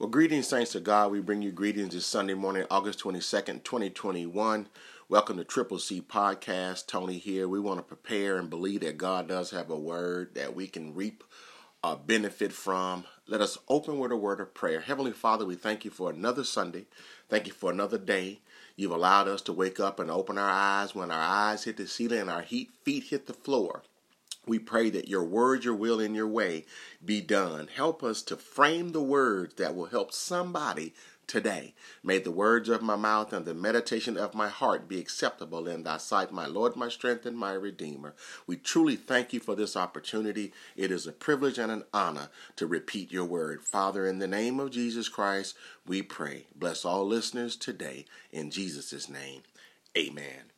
Well, greetings, saints of God. We bring you greetings this Sunday morning, August 22nd, 2021. Welcome to Triple C Podcast. Tony here. We want to prepare and believe that God does have a word that we can reap a benefit from. Let us open with a word of prayer. Heavenly Father, we thank you for another Sunday. Thank you for another day. You've allowed us to wake up and open our eyes when our eyes hit the ceiling and our feet hit the floor. We pray that your word, your will, and your way be done. Help us to frame the words that will help somebody today. May the words of my mouth and the meditation of my heart be acceptable in thy sight, my Lord, my strength, and my Redeemer. We truly thank you for this opportunity. It is a privilege and an honor to repeat your word. Father, in the name of Jesus Christ, we pray. Bless all listeners today. In Jesus' name, amen.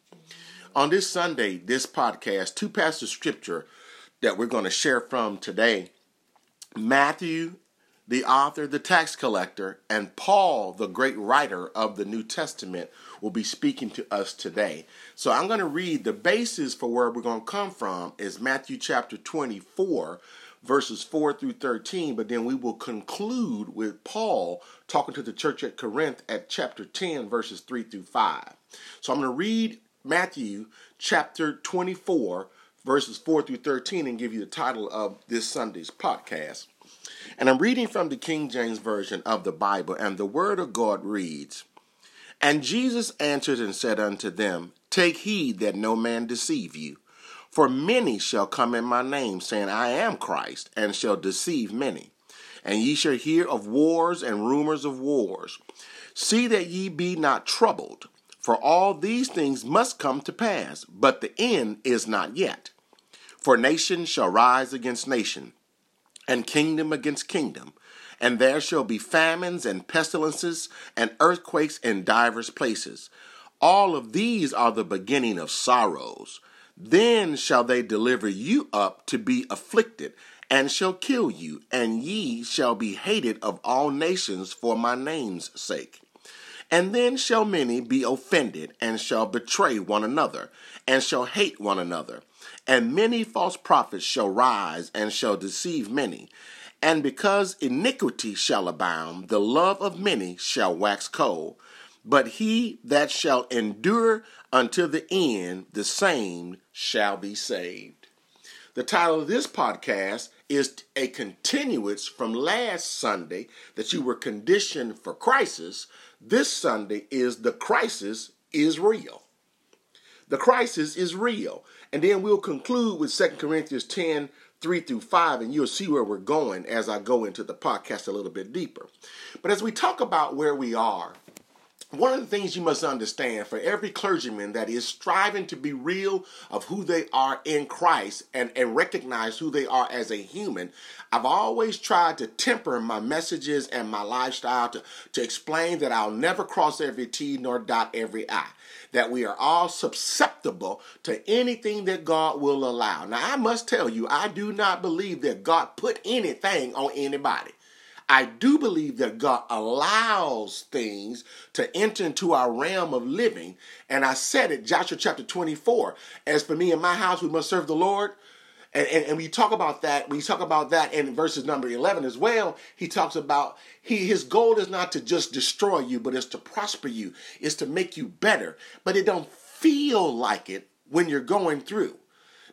On this Sunday, this podcast, two of scripture that we're going to share from today Matthew, the author, the tax collector, and Paul, the great writer of the New Testament, will be speaking to us today. So I'm going to read the basis for where we're going to come from is Matthew chapter 24 verses 4 through 13, but then we will conclude with Paul talking to the church at Corinth at chapter 10 verses 3 through 5. So I'm going to read Matthew chapter 24, verses 4 through 13, and give you the title of this Sunday's podcast. And I'm reading from the King James Version of the Bible, and the Word of God reads And Jesus answered and said unto them, Take heed that no man deceive you. For many shall come in my name, saying, I am Christ, and shall deceive many. And ye shall hear of wars and rumors of wars. See that ye be not troubled. For all these things must come to pass, but the end is not yet. For nation shall rise against nation, and kingdom against kingdom, and there shall be famines and pestilences and earthquakes in divers places. All of these are the beginning of sorrows. Then shall they deliver you up to be afflicted, and shall kill you, and ye shall be hated of all nations for my name's sake. And then shall many be offended, and shall betray one another, and shall hate one another. And many false prophets shall rise, and shall deceive many. And because iniquity shall abound, the love of many shall wax cold. But he that shall endure unto the end, the same shall be saved. The title of this podcast is a continuance from last Sunday that you were conditioned for crisis this Sunday is the crisis is real. The crisis is real. And then we'll conclude with 2 Corinthians 10 3 through 5, and you'll see where we're going as I go into the podcast a little bit deeper. But as we talk about where we are, one of the things you must understand for every clergyman that is striving to be real of who they are in Christ and, and recognize who they are as a human, I've always tried to temper my messages and my lifestyle to, to explain that I'll never cross every T nor dot every I. That we are all susceptible to anything that God will allow. Now, I must tell you, I do not believe that God put anything on anybody. I do believe that God allows things to enter into our realm of living. And I said it, Joshua chapter 24, as for me and my house, we must serve the Lord. And, and, and, we talk about that. We talk about that in verses number 11 as well. He talks about he, his goal is not to just destroy you, but it's to prosper you. It's to make you better. But it don't feel like it when you're going through.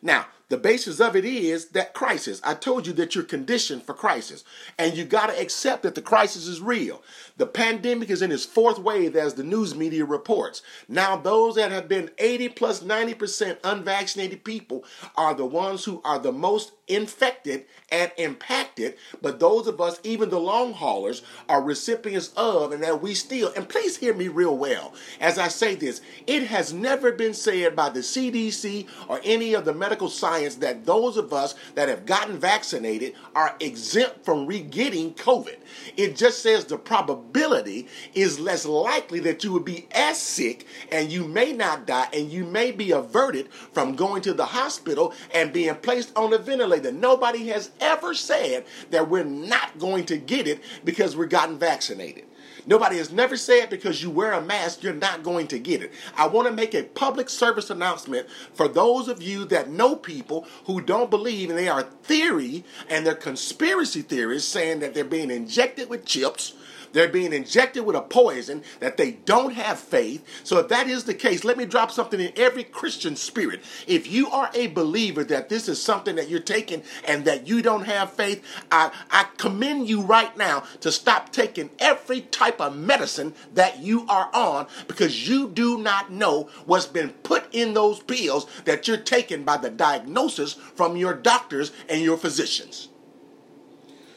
Now, the basis of it is that crisis. I told you that you're conditioned for crisis, and you got to accept that the crisis is real. The pandemic is in its fourth wave, as the news media reports. Now, those that have been 80 plus 90% unvaccinated people are the ones who are the most infected and impacted, but those of us, even the long haulers, are recipients of, and that we still, and please hear me real well as I say this, it has never been said by the CDC or any of the medical science that those of us that have gotten vaccinated are exempt from re-getting COVID. It just says the probability is less likely that you would be as sick and you may not die and you may be averted from going to the hospital and being placed on a ventilator nobody has ever said that we're not going to get it because we're gotten vaccinated. Nobody has never said because you wear a mask, you're not going to get it. I want to make a public service announcement for those of you that know people who don't believe and they are theory and they're conspiracy theorists saying that they're being injected with chips they're being injected with a poison that they don't have faith. So if that is the case, let me drop something in every Christian spirit. If you are a believer that this is something that you're taking and that you don't have faith, I, I commend you right now to stop taking every type of medicine that you are on because you do not know what's been put in those pills that you're taking by the diagnosis from your doctors and your physicians.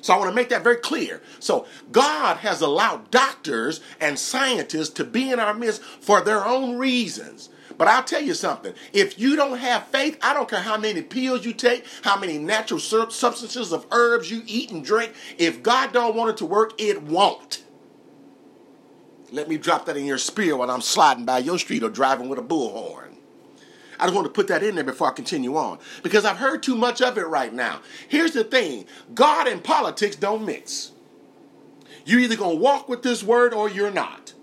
So I want to make that very clear. So God has allowed doctors and scientists to be in our midst for their own reasons. But I'll tell you something. If you don't have faith, I don't care how many pills you take, how many natural substances of herbs you eat and drink. If God don't want it to work, it won't. Let me drop that in your spirit while I'm sliding by your street or driving with a bullhorn. I just want to put that in there before I continue on because I've heard too much of it right now. Here's the thing God and politics don't mix. You're either going to walk with this word or you're not.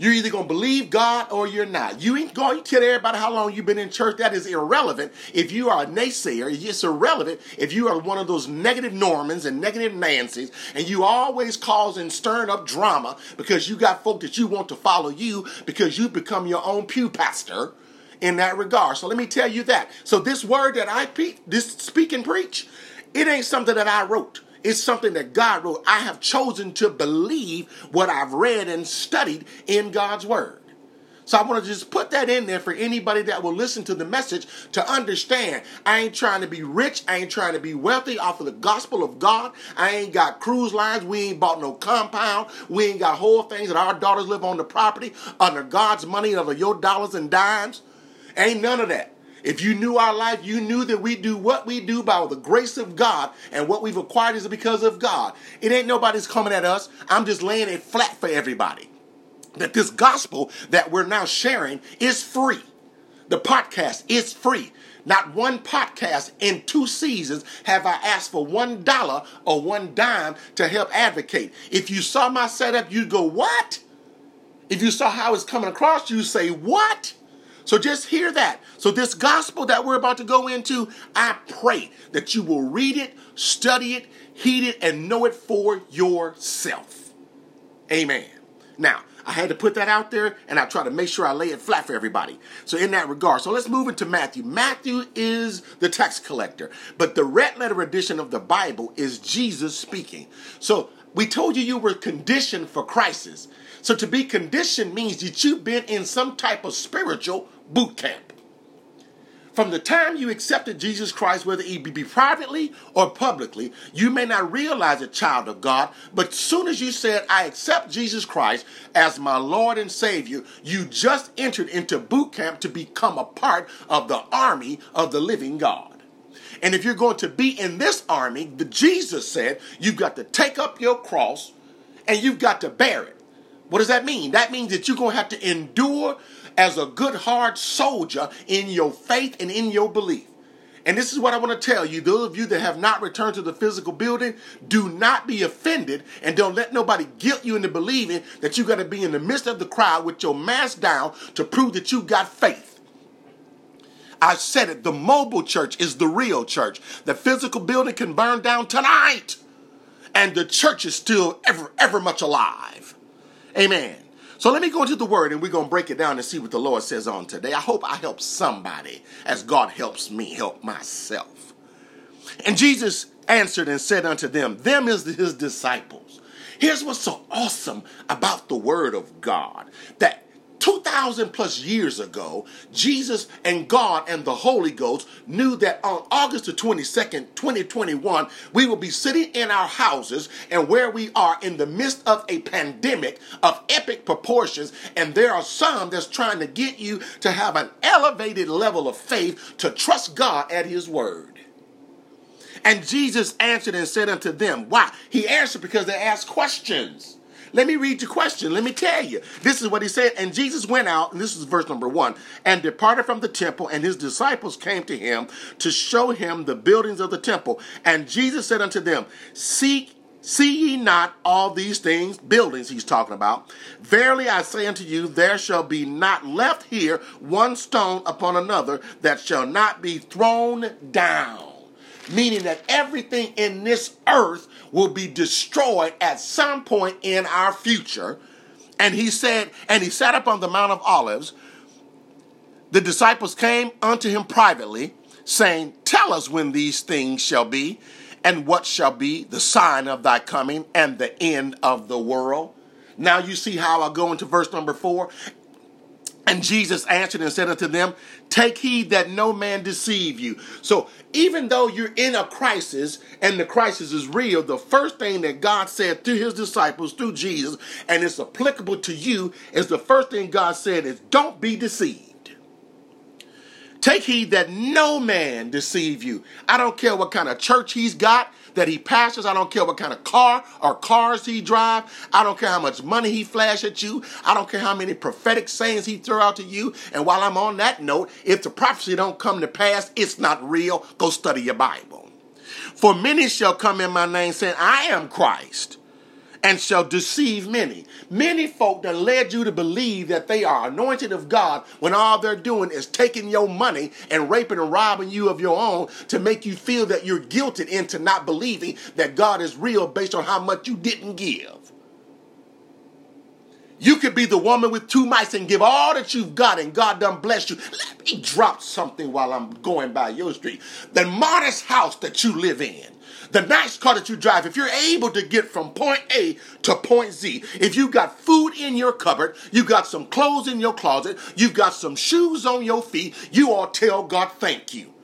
You're either going to believe God or you're not. You ain't going to tell everybody how long you've been in church. That is irrelevant. If you are a naysayer, it's irrelevant if you are one of those negative Normans and negative Nancys and you always causing, stirring up drama because you got folk that you want to follow you because you become your own pew pastor in that regard. So let me tell you that. So this word that I pe- this speak and preach, it ain't something that I wrote. It's something that God wrote. I have chosen to believe what I've read and studied in God's word. So I want to just put that in there for anybody that will listen to the message to understand. I ain't trying to be rich. I ain't trying to be wealthy off of the gospel of God. I ain't got cruise lines. We ain't bought no compound. We ain't got whole things that our daughters live on the property under God's money, under your dollars and dimes. Ain't none of that. If you knew our life, you knew that we do what we do by the grace of God, and what we've acquired is because of God. It ain't nobody's coming at us. I'm just laying it flat for everybody. That this gospel that we're now sharing is free. The podcast is free. Not one podcast in two seasons have I asked for one dollar or one dime to help advocate. If you saw my setup, you'd go, What? If you saw how it's coming across, you say, What? So just hear that. So, this gospel that we're about to go into, I pray that you will read it, study it, heed it, and know it for yourself. Amen. Now, I had to put that out there and I try to make sure I lay it flat for everybody. So, in that regard, so let's move into Matthew. Matthew is the tax collector, but the red letter edition of the Bible is Jesus speaking. So, we told you you were conditioned for crisis. So, to be conditioned means that you've been in some type of spiritual boot camp. From the time you accepted Jesus Christ, whether it be privately or publicly, you may not realize a child of God, but soon as you said, I accept Jesus Christ as my Lord and Savior, you just entered into boot camp to become a part of the army of the living God. And if you're going to be in this army, the Jesus said, you've got to take up your cross and you've got to bear it. What does that mean? That means that you're going to have to endure as a good, hard soldier in your faith and in your belief. And this is what I want to tell you those of you that have not returned to the physical building, do not be offended and don't let nobody guilt you into believing that you got to be in the midst of the crowd with your mask down to prove that you got faith. I said it the mobile church is the real church. The physical building can burn down tonight, and the church is still ever, ever much alive. Amen. So let me go into the word and we're going to break it down and see what the Lord says on today. I hope I help somebody as God helps me help myself. And Jesus answered and said unto them, Them is his disciples. Here's what's so awesome about the word of God that 2,000 plus years ago, Jesus and God and the Holy Ghost knew that on August the 22nd, 2021, we will be sitting in our houses and where we are in the midst of a pandemic of epic proportions. And there are some that's trying to get you to have an elevated level of faith to trust God at His word. And Jesus answered and said unto them, Why? He answered because they asked questions. Let me read your question. Let me tell you. This is what he said. And Jesus went out, and this is verse number one, and departed from the temple, and his disciples came to him to show him the buildings of the temple. And Jesus said unto them, Seek See ye not all these things, buildings he's talking about? Verily I say unto you, there shall be not left here one stone upon another that shall not be thrown down. Meaning that everything in this earth will be destroyed at some point in our future. And he said, and he sat up on the Mount of Olives. The disciples came unto him privately, saying, Tell us when these things shall be and what shall be the sign of thy coming and the end of the world? Now you see how I go into verse number four. And Jesus answered and said unto them, Take heed that no man deceive you. So even though you're in a crisis and the crisis is real, the first thing that God said to his disciples through Jesus, and it's applicable to you, is the first thing God said is, Don't be deceived. Take heed that no man deceive you. I don't care what kind of church he's got that he pastors. I don't care what kind of car or cars he drive. I don't care how much money he flash at you. I don't care how many prophetic sayings he throw out to you. And while I'm on that note, if the prophecy don't come to pass, it's not real. Go study your Bible. For many shall come in my name saying, I am Christ and shall deceive many. Many folk that led you to believe that they are anointed of God when all they're doing is taking your money and raping and robbing you of your own to make you feel that you're guilted into not believing that God is real based on how much you didn't give. You could be the woman with two mice and give all that you've got, and God done bless you. Let me drop something while I'm going by your street. The modest house that you live in the nice car that you drive, if you're able to get from point A to point Z, if you got food in your cupboard, you got some clothes in your closet, you've got some shoes on your feet, you to tell God thank you.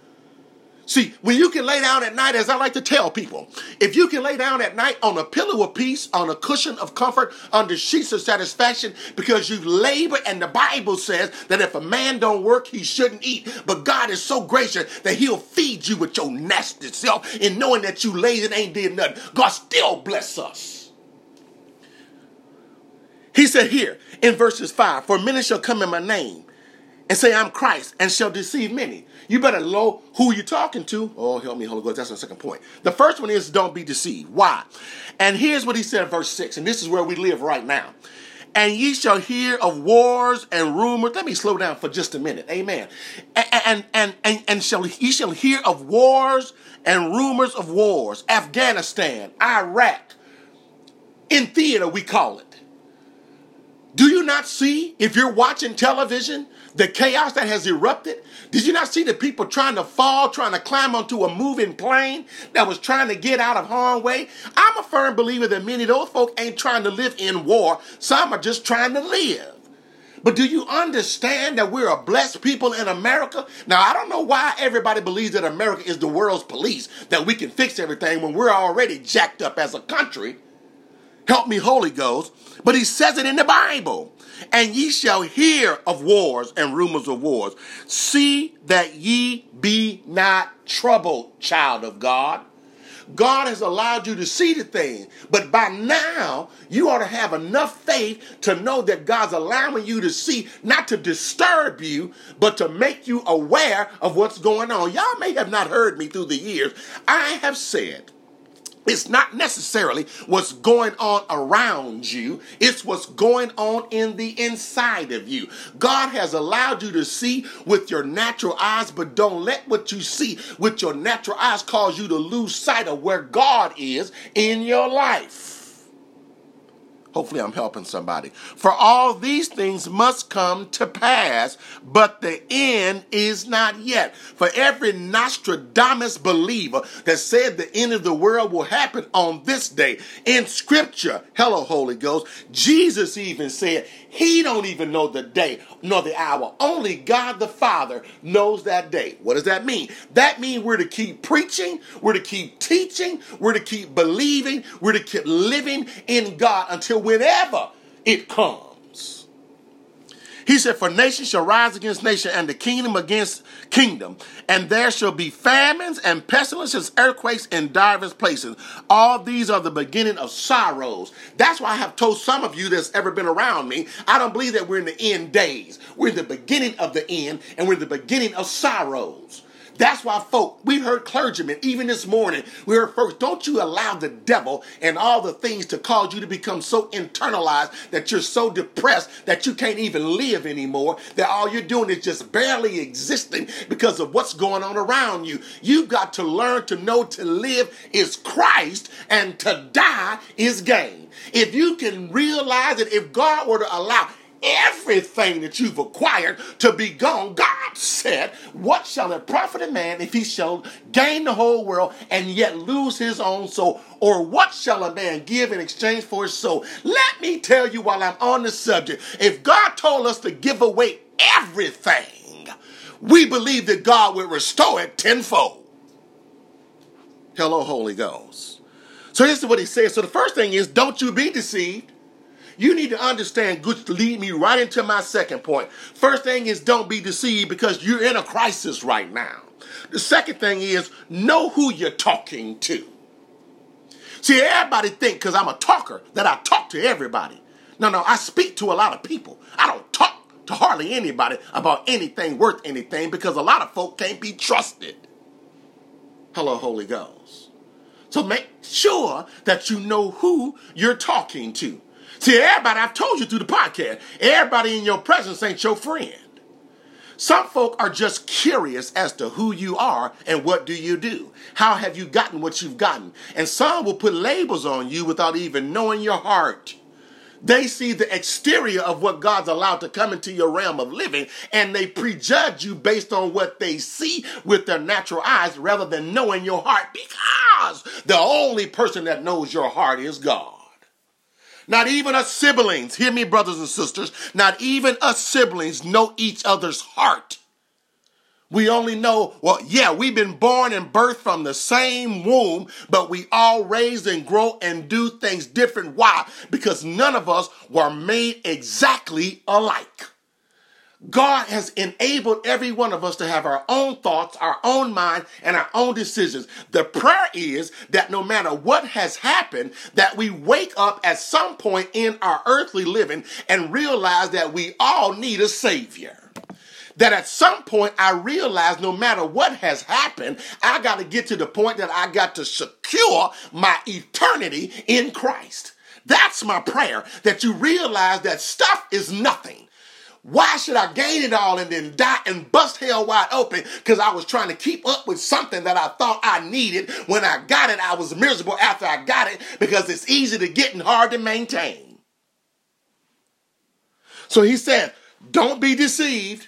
See, when you can lay down at night, as I like to tell people, if you can lay down at night on a pillow of peace, on a cushion of comfort, under sheets of satisfaction, because you've labored, and the Bible says that if a man don't work, he shouldn't eat. But God is so gracious that he'll feed you with your nasty self, and knowing that you lazy and ain't did nothing, God still bless us. He said here in verses 5, For many shall come in my name and say, I'm Christ, and shall deceive many. You better know who you're talking to. Oh, help me, Holy Ghost. That's the second point. The first one is don't be deceived. Why? And here's what he said in verse 6, and this is where we live right now. And ye shall hear of wars and rumors. Let me slow down for just a minute. Amen. And and and and, and shall ye shall hear of wars and rumors of wars. Afghanistan, Iraq. In theater, we call it. Do you not see, if you're watching television, the chaos that has erupted? Did you not see the people trying to fall, trying to climb onto a moving plane that was trying to get out of harm's way? I'm a firm believer that many of those folk ain't trying to live in war. Some are just trying to live. But do you understand that we're a blessed people in America? Now, I don't know why everybody believes that America is the world's police, that we can fix everything when we're already jacked up as a country. Help me, Holy Ghost. But he says it in the Bible. And ye shall hear of wars and rumors of wars. See that ye be not troubled, child of God. God has allowed you to see the thing, but by now you ought to have enough faith to know that God's allowing you to see, not to disturb you, but to make you aware of what's going on. Y'all may have not heard me through the years. I have said it's not necessarily what's going on around you, it's what's going on in the inside of you. God has allowed you to see with your natural eyes, but don't let what you see with your natural eyes cause you to lose sight of where God is in your life. Hopefully, I'm helping somebody. For all these things must come to pass, but the end is not yet. For every Nostradamus believer that said the end of the world will happen on this day, in Scripture, hello, Holy Ghost, Jesus even said he don't even know the day nor the hour. Only God the Father knows that day. What does that mean? That means we're to keep preaching, we're to keep teaching, we're to keep believing, we're to keep living in God until whenever it comes. He said, For nation shall rise against nation, and the kingdom against kingdom, and there shall be famines and pestilences, earthquakes in divers places. All these are the beginning of sorrows. That's why I have told some of you that's ever been around me, I don't believe that we're in the end days. We're in the beginning of the end, and we're the beginning of sorrows. That's why, folk, we heard clergymen, even this morning, we heard folks, don't you allow the devil and all the things to cause you to become so internalized that you're so depressed that you can't even live anymore, that all you're doing is just barely existing because of what's going on around you. You've got to learn to know to live is Christ and to die is gain. If you can realize that if God were to allow everything that you've acquired to be gone. God said, What shall it profit a man if he shall gain the whole world and yet lose his own soul? Or what shall a man give in exchange for his soul? Let me tell you while I'm on the subject if God told us to give away everything, we believe that God will restore it tenfold. Hello, Holy Ghost. So this is what he says. So the first thing is, don't you be deceived. You need to understand, which lead me right into my second point. First thing is don't be deceived because you're in a crisis right now. The second thing is know who you're talking to. See, everybody think because I'm a talker that I talk to everybody. No, no, I speak to a lot of people. I don't talk to hardly anybody about anything worth anything because a lot of folk can't be trusted. Hello, Holy Ghost. So make sure that you know who you're talking to. See, everybody, I've told you through the podcast, everybody in your presence ain't your friend. Some folk are just curious as to who you are and what do you do. How have you gotten what you've gotten? And some will put labels on you without even knowing your heart. They see the exterior of what God's allowed to come into your realm of living and they prejudge you based on what they see with their natural eyes rather than knowing your heart because the only person that knows your heart is God. Not even us siblings, hear me, brothers and sisters, not even us siblings know each other's heart. We only know, well, yeah, we've been born and birthed from the same womb, but we all raise and grow and do things different. Why? Because none of us were made exactly alike. God has enabled every one of us to have our own thoughts, our own mind, and our own decisions. The prayer is that no matter what has happened, that we wake up at some point in our earthly living and realize that we all need a savior. That at some point I realize no matter what has happened, I got to get to the point that I got to secure my eternity in Christ. That's my prayer, that you realize that stuff is nothing why should I gain it all and then die and bust hell wide open because I was trying to keep up with something that I thought I needed. When I got it, I was miserable after I got it because it's easy to get and hard to maintain. So he said, don't be deceived.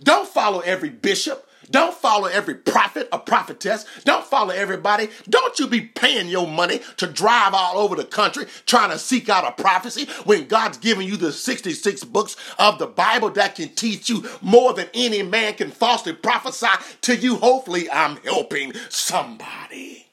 Don't follow every bishop. Don't follow every prophet or prophetess. Don't follow everybody. Don't you be paying your money to drive all over the country trying to seek out a prophecy when God's giving you the 66 books of the Bible that can teach you more than any man can falsely prophesy to you. Hopefully, I'm helping somebody.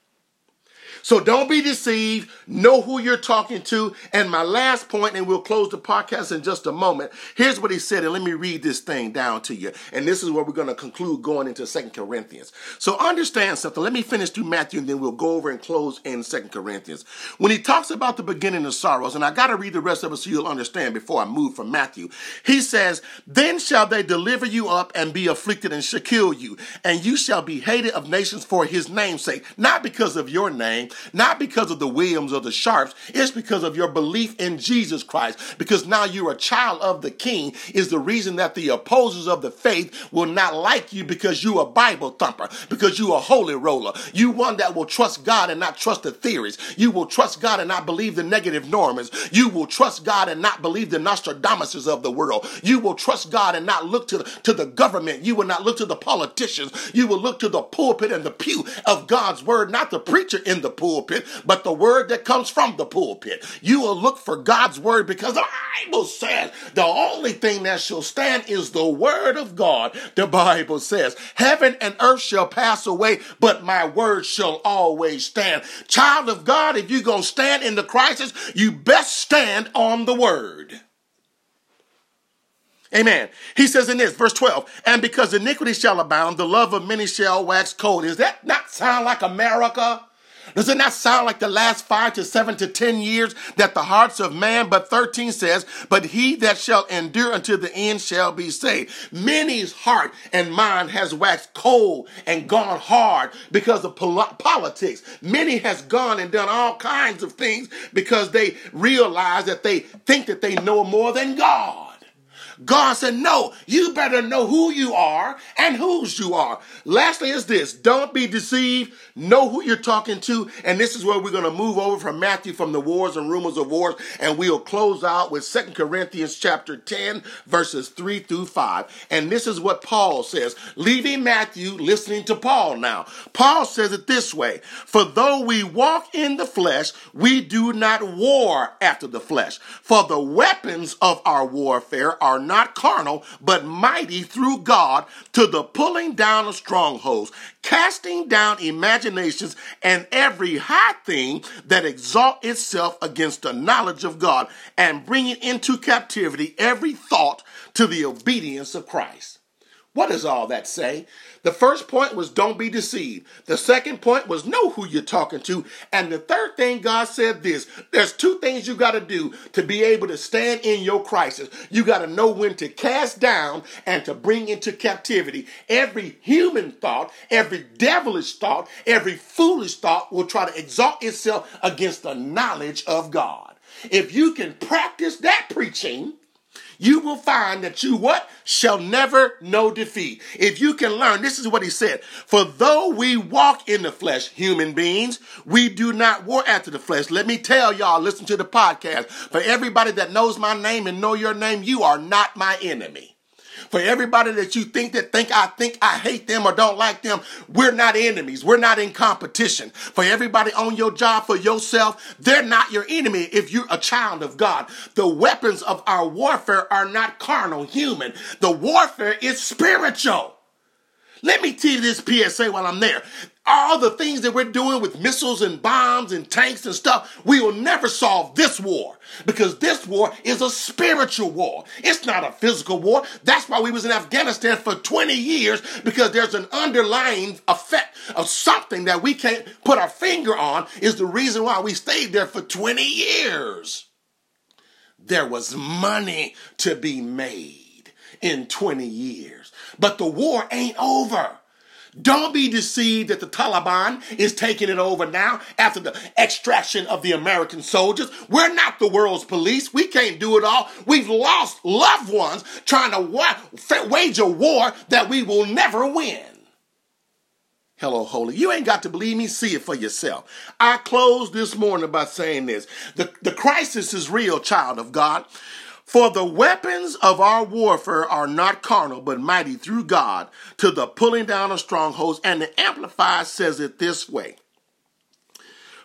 So don't be deceived. Know who you're talking to. And my last point, and we'll close the podcast in just a moment. Here's what he said, and let me read this thing down to you. And this is where we're going to conclude going into Second Corinthians. So understand something. Let me finish through Matthew, and then we'll go over and close in Second Corinthians. When he talks about the beginning of sorrows, and I got to read the rest of it so you'll understand before I move from Matthew. He says, Then shall they deliver you up and be afflicted and shall kill you, and you shall be hated of nations for his name's sake, not because of your name, not because of the Williams or the Sharps. It's because of your belief in Jesus Christ. Because now you're a child of the King is the reason that the opposers of the faith will not like you because you're a Bible thumper, because you're a holy roller. You one that will trust God and not trust the theories. You will trust God and not believe the negative norms. You will trust God and not believe the Nostradamuses of the world. You will trust God and not look to, the, to the government. You will not look to the politicians. You will look to the pulpit and the pew of God's word, not the preacher in the pulpit, but the word that comes from the pulpit. You will look for God's word because the Bible says the only thing that shall stand is the word of God. The Bible says, Heaven and earth shall pass away, but my word shall always stand. Child of God, if you're going to stand in the crisis, you best stand on the word. Amen. He says in this, verse 12, and because iniquity shall abound, the love of many shall wax cold. Does that not sound like America? Does it not sound like the last five to seven to ten years that the hearts of man? But 13 says, But he that shall endure until the end shall be saved. Many's heart and mind has waxed cold and gone hard because of pol- politics. Many has gone and done all kinds of things because they realize that they think that they know more than God. God said, No, you better know who you are and whose you are. Lastly, is this don't be deceived. Know who you're talking to. And this is where we're going to move over from Matthew from the wars and rumors of wars. And we'll close out with Second Corinthians chapter 10, verses 3 through 5. And this is what Paul says, leaving Matthew, listening to Paul now. Paul says it this way For though we walk in the flesh, we do not war after the flesh. For the weapons of our warfare are not carnal, but mighty through God to the pulling down of strongholds, casting down imaginations and every high thing that exalt itself against the knowledge of God, and bringing into captivity every thought to the obedience of Christ. What does all that say? The first point was don't be deceived. The second point was know who you're talking to. And the third thing God said this there's two things you got to do to be able to stand in your crisis. You got to know when to cast down and to bring into captivity every human thought, every devilish thought, every foolish thought will try to exalt itself against the knowledge of God. If you can practice that preaching, you will find that you what? Shall never know defeat. If you can learn, this is what he said. For though we walk in the flesh, human beings, we do not war after the flesh. Let me tell y'all, listen to the podcast. For everybody that knows my name and know your name, you are not my enemy. For everybody that you think that think I think I hate them or don't like them, we're not enemies. We're not in competition. For everybody on your job, for yourself, they're not your enemy if you're a child of God. The weapons of our warfare are not carnal, human. The warfare is spiritual. Let me tell you this PSA while I'm there all the things that we're doing with missiles and bombs and tanks and stuff, we will never solve this war because this war is a spiritual war. It's not a physical war. That's why we was in Afghanistan for 20 years because there's an underlying effect of something that we can't put our finger on is the reason why we stayed there for 20 years. There was money to be made in 20 years, but the war ain't over. Don't be deceived that the Taliban is taking it over now after the extraction of the American soldiers. We're not the world's police. We can't do it all. We've lost loved ones trying to wage a war that we will never win. Hello, Holy. You ain't got to believe me. See it for yourself. I closed this morning by saying this. The, the crisis is real, child of God. For the weapons of our warfare are not carnal, but mighty through God to the pulling down of strongholds. And the Amplified says it this way.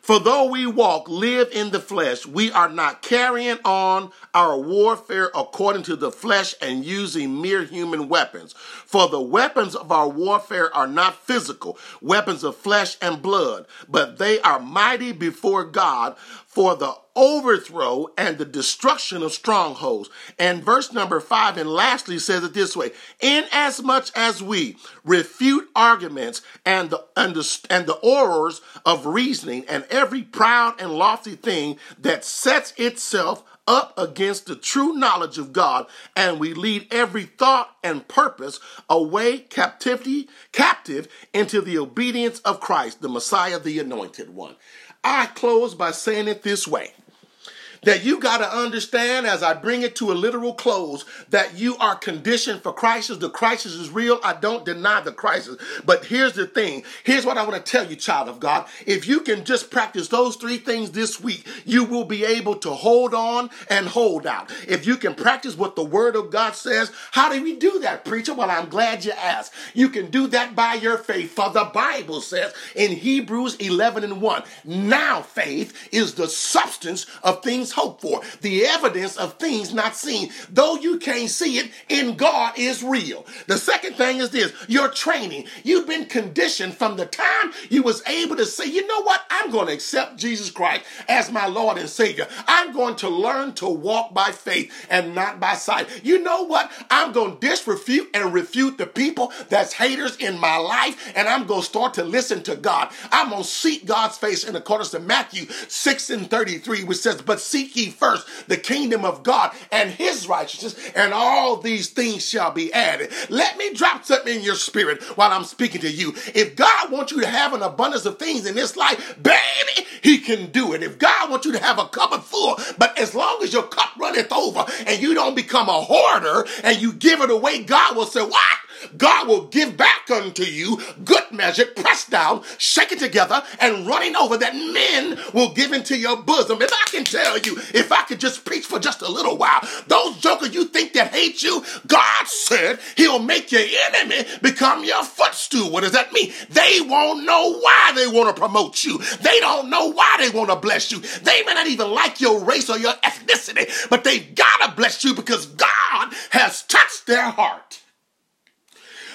For though we walk, live in the flesh, we are not carrying on our warfare according to the flesh and using mere human weapons. For the weapons of our warfare are not physical, weapons of flesh and blood, but they are mighty before God for the overthrow and the destruction of strongholds. And verse number five, and lastly says it this way Inasmuch as we refute arguments and the, and the, and the of reasoning and every proud and lofty thing that sets itself up against the true knowledge of God, and we lead every thought and purpose away captivity, captive into the obedience of Christ, the Messiah, the anointed one. I close by saying it this way that you got to understand as I bring it to a literal close that you are conditioned for crisis. The crisis is real. I don't deny the crisis. But here's the thing. Here's what I want to tell you, child of God. If you can just practice those three things this week, you will be able to hold on and hold out. If you can practice what the word of God says, how do we do that, preacher? Well, I'm glad you asked. You can do that by your faith. For the Bible says in Hebrews 11 and 1, now faith is the substance of things hoped for, the evidence of things not seen. Though you can't see it, in God is real. The second thing is this your training. You've been conditioned from the time you was able to say, you know what, I'm going to accept Jesus Christ as my Lord and Savior. I'm going to learn to walk by faith and not by sight. You know what? I'm going to disrefute and refute the people that's haters in my life, and I'm going to start to listen to God. I'm going to seek God's face in accordance to Matthew 6 and 33, which says, But seek ye first the kingdom of God and his righteousness, and all these things shall be added. Let me drop something in your spirit while I'm speaking to you. If God wants you to have an abundance of things in this life, baby, he can do it. If God wants you to have a cup of full, but as long as your cup runneth over and you don't become a hoarder and you give it away, God will say, What? God will give back unto you good measure, pressed down, shaken together, and running over that men will give into your bosom. If I can tell you, if I could just preach for just a little while, those jokers you think that hate you, God said he'll make your enemy become your footstool. What does that mean? They won't know why they want to promote you. They don't know why they want to bless you. They may not even like your race or your ethnicity, but they've got to bless you because God has touched their heart.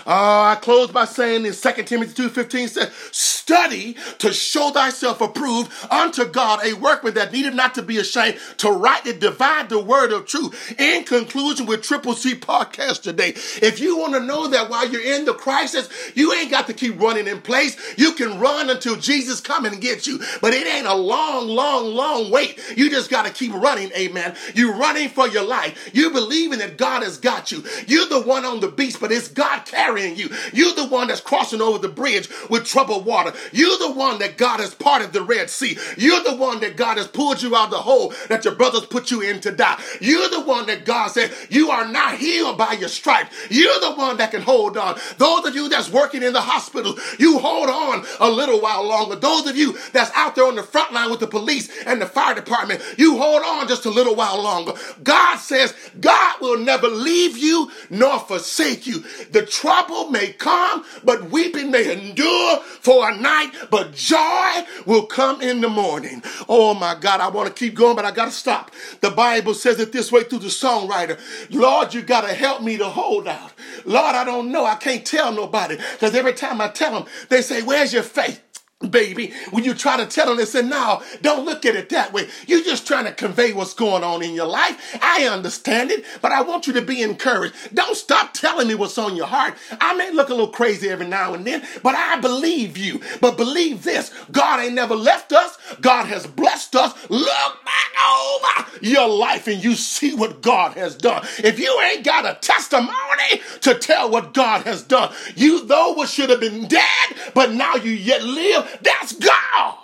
Uh, I close by saying in 2 Timothy 2.15 says, Study to show thyself approved unto God, a workman that needed not to be ashamed, to rightly divide the word of truth. In conclusion with Triple C podcast today, if you want to know that while you're in the crisis, you ain't got to keep running in place. You can run until Jesus come and get you. But it ain't a long, long, long wait. You just got to keep running, amen. You're running for your life. You believing that God has got you. You're the one on the beast, but it's God carrying carrying you. You're the one that's crossing over the bridge with troubled water. You're the one that God has parted the Red Sea. You're the one that God has pulled you out of the hole that your brothers put you in to die. You're the one that God said, You are not healed by your stripes. You're the one that can hold on. Those of you that's working in the hospital, you hold on a little while longer. Those of you that's out there on the front line with the police and the fire department, you hold on just a little while longer. God says, God will never leave you nor forsake you. The trouble trouble may come, but weeping may endure for a night, but joy will come in the morning. Oh my God, I want to keep going, but I got to stop. The Bible says it this way through the songwriter Lord, you got to help me to hold out. Lord, I don't know. I can't tell nobody because every time I tell them, they say, Where's your faith? Baby, when you try to tell them, they say, no, don't look at it that way. You're just trying to convey what's going on in your life. I understand it, but I want you to be encouraged. Don't stop telling me what's on your heart. I may look a little crazy every now and then, but I believe you. But believe this, God ain't never left us. God has blessed us. Look back over your life and you see what God has done. If you ain't got a testimony to tell what God has done, you though what should have been dead, but now you yet live, that's God.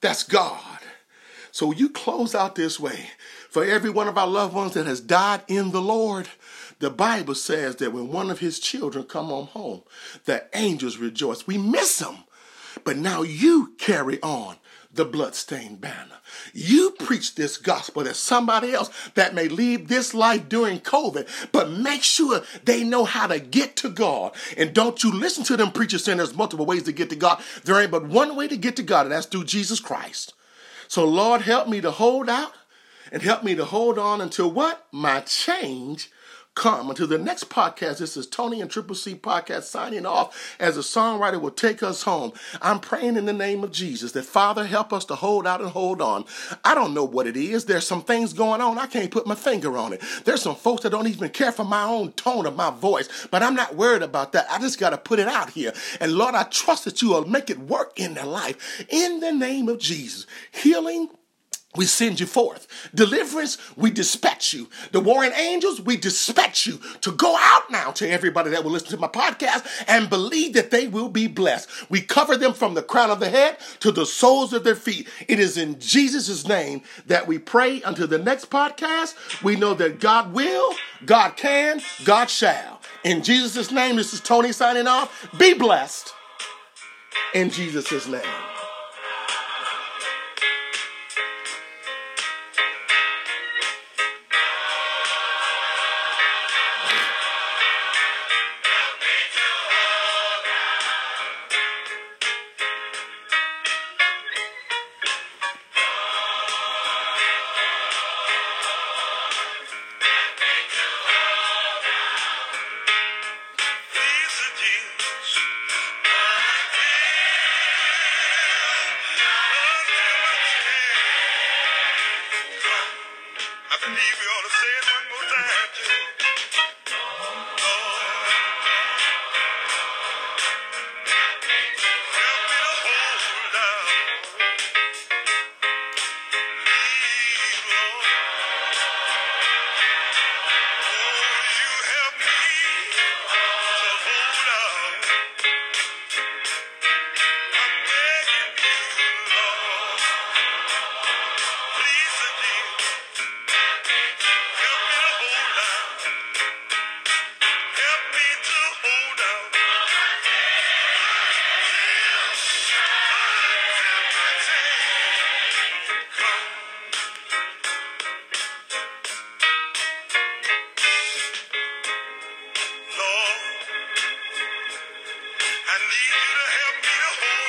That's God. So you close out this way. For every one of our loved ones that has died in the Lord, the Bible says that when one of his children come on home, the angels rejoice. We miss them, but now you carry on the bloodstained banner. You preach this gospel to somebody else that may leave this life during COVID, but make sure they know how to get to God. And don't you listen to them preachers saying there's multiple ways to get to God. There ain't but one way to get to God, and that's through Jesus Christ. So, Lord, help me to hold out and help me to hold on until what? My change come. Until the next podcast, this is Tony and Triple C podcast signing off as a songwriter will take us home. I'm praying in the name of Jesus that Father help us to hold out and hold on. I don't know what it is. There's some things going on. I can't put my finger on it. There's some folks that don't even care for my own tone of my voice, but I'm not worried about that. I just got to put it out here. And Lord, I trust that you will make it work in their life. In the name of Jesus, healing we send you forth. Deliverance, we dispatch you. The warring angels, we dispatch you to go out now to everybody that will listen to my podcast and believe that they will be blessed. We cover them from the crown of the head to the soles of their feet. It is in Jesus' name that we pray until the next podcast. We know that God will, God can, God shall. In Jesus' name, this is Tony signing off. Be blessed. In Jesus' name. Get done.